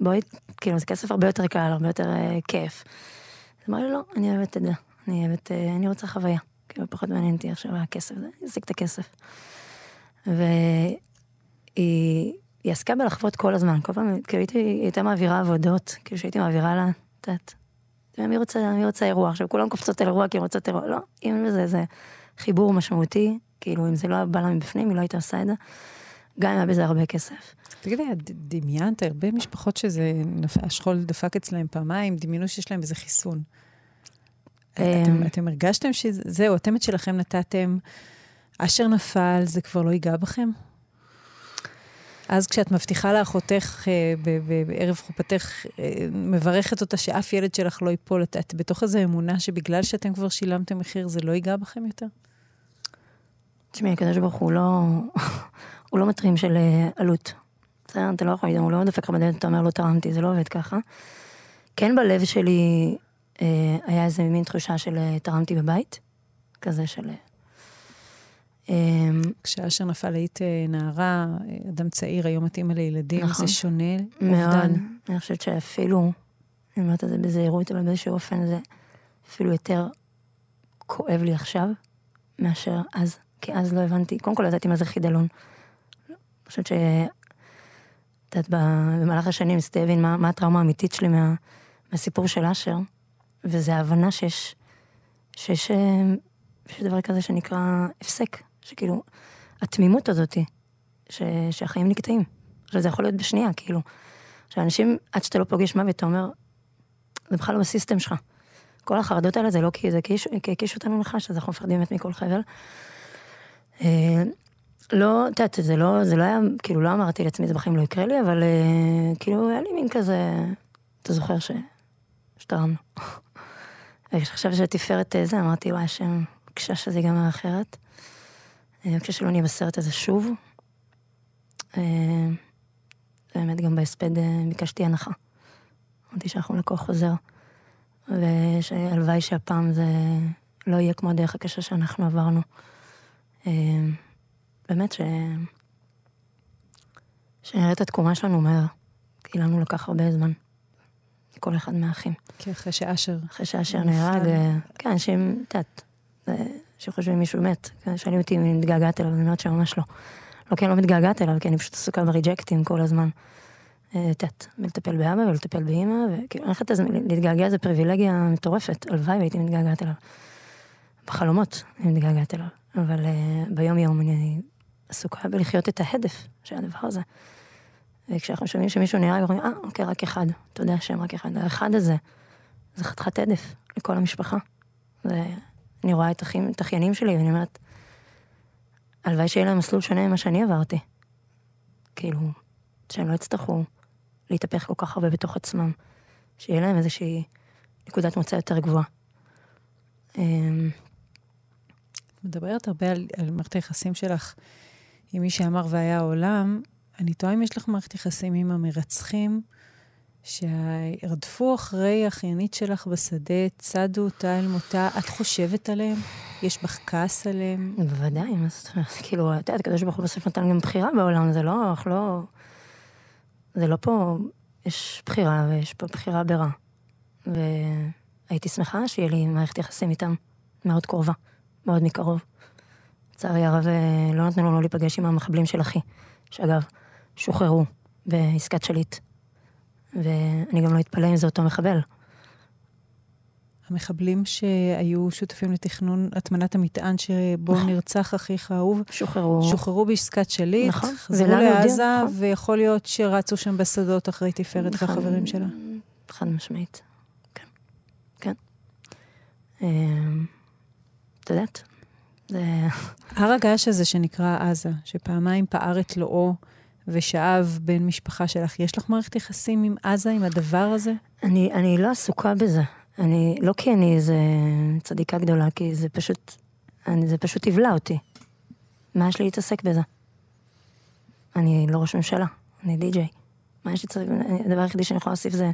בואי, כאילו, זה כסף הרבה יותר קל, הרבה יותר כיף. אז אמרה לי, לא, אני אוהבת את זה. אני אוהבת, אני רוצה חוויה. כאילו, פחות מעניין אותי עכשיו הכסף, זה, אני אשיג את הכסף. והיא... היא עסקה בלחוות כל הזמן, כל פעם, כאילו הייתי, היא הייתה מעבירה עבודות, כאילו שהייתי מעבירה לה, את יודעת, מי רוצה, מי רוצה אירוע? עכשיו כולם קופצות על אירוע כי הן רוצות אירוע, לא, אם זה איזה חיבור משמעותי, כאילו אם זה לא בא לה מבפנים, היא לא הייתה עושה את זה, גם אם היה בזה הרבה כסף. תגידי, דמיינת, הרבה משפחות שזה, השכול דפק אצלהם פעמיים, דמיינו שיש להם איזה חיסון. אתם, אמ. אתם הרגשתם שזהו, אתם את שלכם נתתם, אשר נפל, זה כבר לא ייגע בכם? אז כשאת מבטיחה לאחותך אה, בערב חופתך, אה, מברכת אותה שאף ילד שלך לא ייפול, את, את בתוך איזו אמונה שבגלל שאתם כבר שילמתם מחיר, זה לא ייגע בכם יותר? תשמעי, הקדוש ברוך הוא לא, <laughs> הוא לא מטרים של אה, עלות. בסדר, אתה לא יכול הוא לא דופק לך בדלת, אתה אומר, לא תרמתי, זה לא עובד ככה. כן בלב שלי אה, היה איזה מין תחושה של תרמתי בבית, כזה של אמ, כשאשר נפל היית אה, נערה, אה, אדם צעיר, היום את אימא לילדים, נכון. זה שונה? מאוד. אני חושבת שאפילו, אני אומרת את זה בזהירות, אבל באיזשהו אופן זה אפילו יותר כואב לי עכשיו, מאשר אז. כי אז לא הבנתי, קודם כל ידעתי מה זה חידלון. אני חושבת ש... את יודעת, במהלך השנים ניסיתי להבין מה, מה הטראומה האמיתית שלי מה, מהסיפור של אשר, וזה ההבנה שיש, שיש, אה, יש דבר כזה שנקרא הפסק, שכאילו, התמימות הזאתי, שהחיים נקטעים. עכשיו זה יכול להיות בשנייה, כאילו. עכשיו אנשים, עד שאתה לא פוגש מוות, אתה אומר, זה בכלל לא בסיסטם שלך. כל החרדות האלה זה לא כי זה כי הקישו אותנו נחש, אז אנחנו מפחדים באמת מכל חבל. אה, לא, את יודעת, זה לא, זה לא היה, כאילו לא אמרתי לעצמי, זה בחיים לא יקרה לי, אבל אה, כאילו היה לי מין כזה, אתה זוכר ש... שתרמנו. <laughs> וכשחשבתי שתפארת אה, זה, אמרתי, וואי, השם, בבקשה שזה ייגמר אחרת. בבקשה שלא נהיה בסרט הזה שוב. באמת גם בהספד ביקשתי הנחה. אמרתי שאנחנו לקוח חוזר. ושהלוואי שהפעם זה לא יהיה כמו הדרך הקשה שאנחנו עברנו. אה, באמת ש... שנראה את התקומה שלנו מהר, כי לנו לקח הרבה זמן. כל אחד מהאחים. כי אחרי שאשר... אחרי שאשר נהרג, אה, כן, אנשים, את יודעת, שחושבים מישהו מת. כן, שואלים אותי אם אני מתגעגעת אליו, אני אומרת שממש לא. לא כי אני לא מתגעגעת אליו, כי אני פשוט עסוקה בריג'קטים כל הזמן. אה, את יודעת, מלטפל באבא ולטפל באמא, וכאילו, אני חושבת להתגעגע זה פריבילגיה מטורפת, הלוואי והייתי מתגעגעת אליו. בחלומות אני מתגעגעת אליו, אבל uh, ביום יום אני עסוקה בלחיות את ההדף של הדבר הזה. וכשאנחנו שומעים שמישהו נראה, אומרים, אה, אוקיי, רק אחד, תודה השם, רק אחד. האחד הזה, זה חתיכת הדף לכל המשפחה. ואני רואה את, אחים, את אחיינים שלי, ואני אומרת, הלוואי שיהיה להם מסלול שונה ממה שאני עברתי. כאילו, שהם לא יצטרכו להתהפך כל כך הרבה בתוך עצמם, שיהיה להם איזושהי נקודת מוצא יותר גבוהה. אמ, מדברת הרבה על, על מערכת היחסים שלך עם מי שאמר והיה העולם. אני תוהה אם יש לך מערכת יחסים עם המרצחים שרדפו אחרי האחיינית שלך בשדה, צדו אותה אל מותה, את חושבת עליהם? יש בך כעס עליהם? בוודאי, מה זאת אומרת? כאילו, את יודעת, הקדוש ברוך הוא בסוף נתן גם בחירה בעולם, זה לא, אנחנו לא... זה לא פה, יש בחירה ויש פה בחירה ברע. והייתי שמחה שיהיה לי מערכת יחסים איתם מאוד קרובה, מאוד מקרוב. לצערי הרב, אה, לא נתנו לנו להיפגש עם המחבלים של אחי, שאגב, שוחררו בעסקת שליט. ואני גם לא אתפלא אם זה אותו מחבל. המחבלים שהיו שותפים לתכנון הטמנת המטען שבו נכון. נרצח אחיך האהוב, שוחררו. שוחררו בעסקת שליט, נכון. חזרו לעזה, נכון. ויכול להיות שרצו שם בשדות אחרי תפארת נכון. והחברים שלה. חד משמעית, כן. כן. את יודעת, זה... הר הגעש הזה שנקרא עזה, שפעמיים פער את לואו ושאב בן משפחה שלך, יש לך מערכת יחסים עם עזה, עם הדבר הזה? אני, אני לא עסוקה בזה. אני, לא כי אני איזה צדיקה גדולה, כי זה פשוט, אני, זה פשוט יבלע אותי. מה יש לי להתעסק בזה? אני לא ראש ממשלה, אני די-ג'יי. מה יש לי צריך, הדבר היחידי שאני יכולה להוסיף זה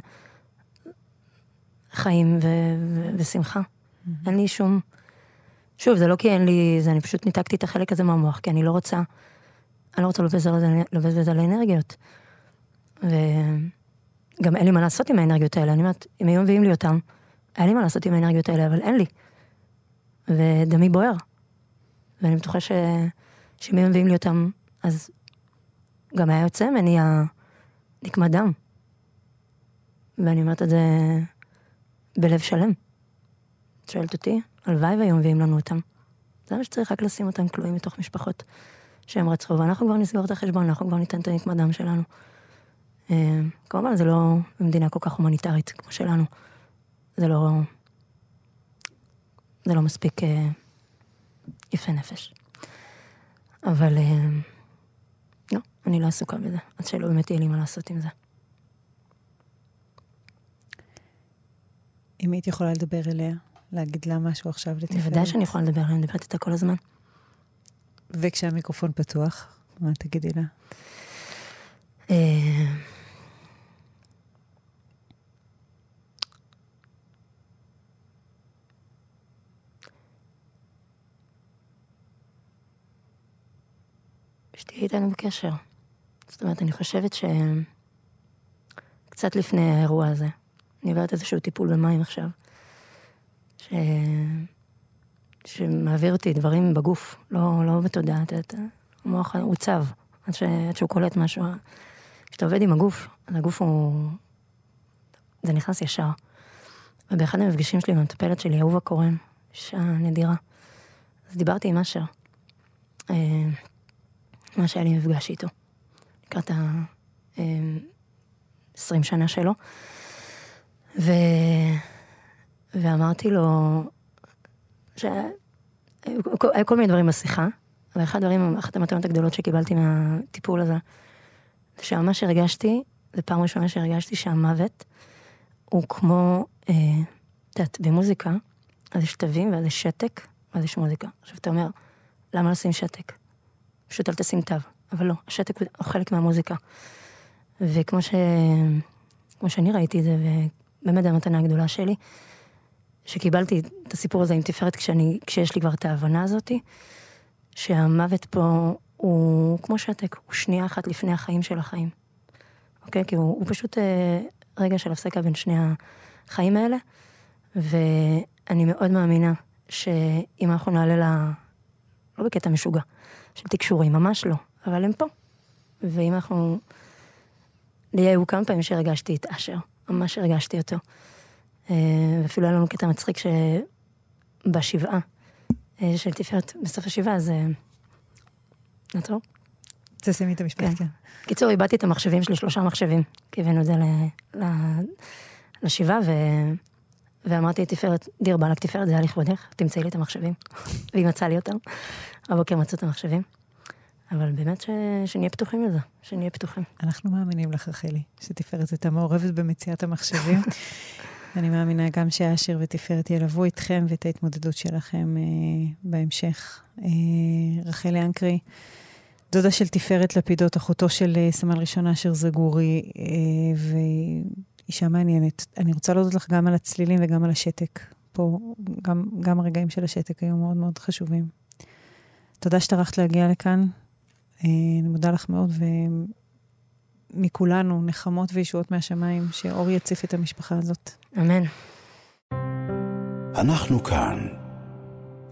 חיים ו- ו- ושמחה. Mm-hmm. אין לי שום... שוב, זה לא כי אין לי... זה, אני פשוט ניתקתי את החלק הזה מהמוח, כי אני לא רוצה... אני לא רוצה לבזבז על האנרגיות. וגם אין לי מה לעשות עם האנרגיות האלה. אני אומרת, אם היו מביאים לי אותם, היה לי מה לעשות עם האנרגיות האלה, אבל אין לי. ודמי בוער. ואני בטוחה ש... שאם היו מביאים לי אותם, אז גם היה יוצא ממני הנקמת דם. ואני אומרת את זה בלב שלם. את שואלת אותי, הלוואי והיו מביאים לנו אותם. זה מה שצריך רק לשים אותם כלואים מתוך משפחות שהם רצחו, ואנחנו כבר נסגור את החשבון, אנחנו כבר ניתן את הנקמת דם שלנו. אה, כמובן, זה לא מדינה כל כך הומניטרית כמו שלנו. זה לא... זה לא מספיק אה, יפה נפש. אבל אה, לא, אני לא עסוקה בזה, עד שלא באמת יהיה לי מה לעשות עם זה. אם היית יכולה לדבר אליה, להגיד לה משהו עכשיו לתפארת. בוודאי שאני יכולה לדבר אני מדברת איתה כל הזמן. וכשהמיקרופון פתוח, מה תגידי לה? אה, שתהיה איתנו בקשר. זאת אומרת, אני חושבת שקצת לפני האירוע הזה, אני עוברת איזשהו טיפול במים עכשיו, ש... שמעביר אותי דברים בגוף, לא, לא יודעת, המוח צו, עד, ש, עד שהוא קולט משהו. כשאתה עובד עם הגוף, אז הגוף הוא... זה נכנס ישר. ובאחד המפגשים שלי עם המטפלת שלי, אהובה קורן, אישה נדירה, אז דיברתי עם אשר. אה, מה שהיה לי מפגש איתו, לקראת ה-20 אה, שנה שלו. ו... ואמרתי לו, שהיו כל מיני דברים בשיחה, אבל אחד הדברים, אחת המתנות הגדולות שקיבלתי מהטיפול הזה, זה שממש הרגשתי, זו פעם ראשונה שהרגשתי שהמוות הוא כמו, אה, את יודעת, במוזיקה, אז יש תווים ואז יש שתק, ואז יש מוזיקה. עכשיו אתה אומר, למה לשים שתק? פשוט אל תשים תו. אבל לא, השתק הוא חלק מהמוזיקה. וכמו ש... כמו שאני ראיתי את זה, ובאמת המתנה הגדולה שלי, שקיבלתי את הסיפור הזה עם תפארת כשאני, כשיש לי כבר את ההבנה הזאתי, שהמוות פה הוא כמו שתק, הוא שנייה אחת לפני החיים של החיים. אוקיי? כי הוא, הוא פשוט אה, רגע של הפסקה בין שני החיים האלה, ואני מאוד מאמינה שאם אנחנו נעלה ל... לא בקטע משוגע, של תקשורים, ממש לא, אבל הם פה. ואם אנחנו... לי היו כמה פעמים שהרגשתי את אשר, ממש הרגשתי אותו. אה, ואפילו היה לנו קטע מצחיק שבשבעה אה, של תפארת, בסוף השבעה, אז... נעצור? תשימי את המשפט, כן. כן. קיצור, איבדתי את המחשבים שלי, שלושה מחשבים, כי הבאנו את זה לשבעה, ו... ואמרתי לתפארת, דיר באלק תפארת, זה היה לכבודך, תמצאי לי את המחשבים. <laughs> והיא מצאה לי אותם. הבוקר מצאו את המחשבים. אבל באמת ש... שנהיה פתוחים לזה, שנהיה פתוחים. אנחנו מאמינים לך, רחלי, שתפארת הייתה מעורבת במציאת המחשבים. <laughs> אני מאמינה גם שאשר ותפארת ילוו אתכם ואת ההתמודדות שלכם אה, בהמשך. אה, רחלי אנקרי, דודה של תפארת לפידות, אחותו של אה, סמל ראשון אשר זגורי, אה, ואישה מעניינת. אני רוצה להודות לך גם על הצלילים וגם על השתק. פה, גם, גם הרגעים של השתק היו מאוד מאוד חשובים. תודה שטרחת להגיע לכאן. אה, אני מודה לך מאוד, ומכולנו נחמות וישועות מהשמיים, שאור יציף את המשפחה הזאת. אמן. אנחנו כאן.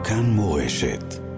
כאן מורשת.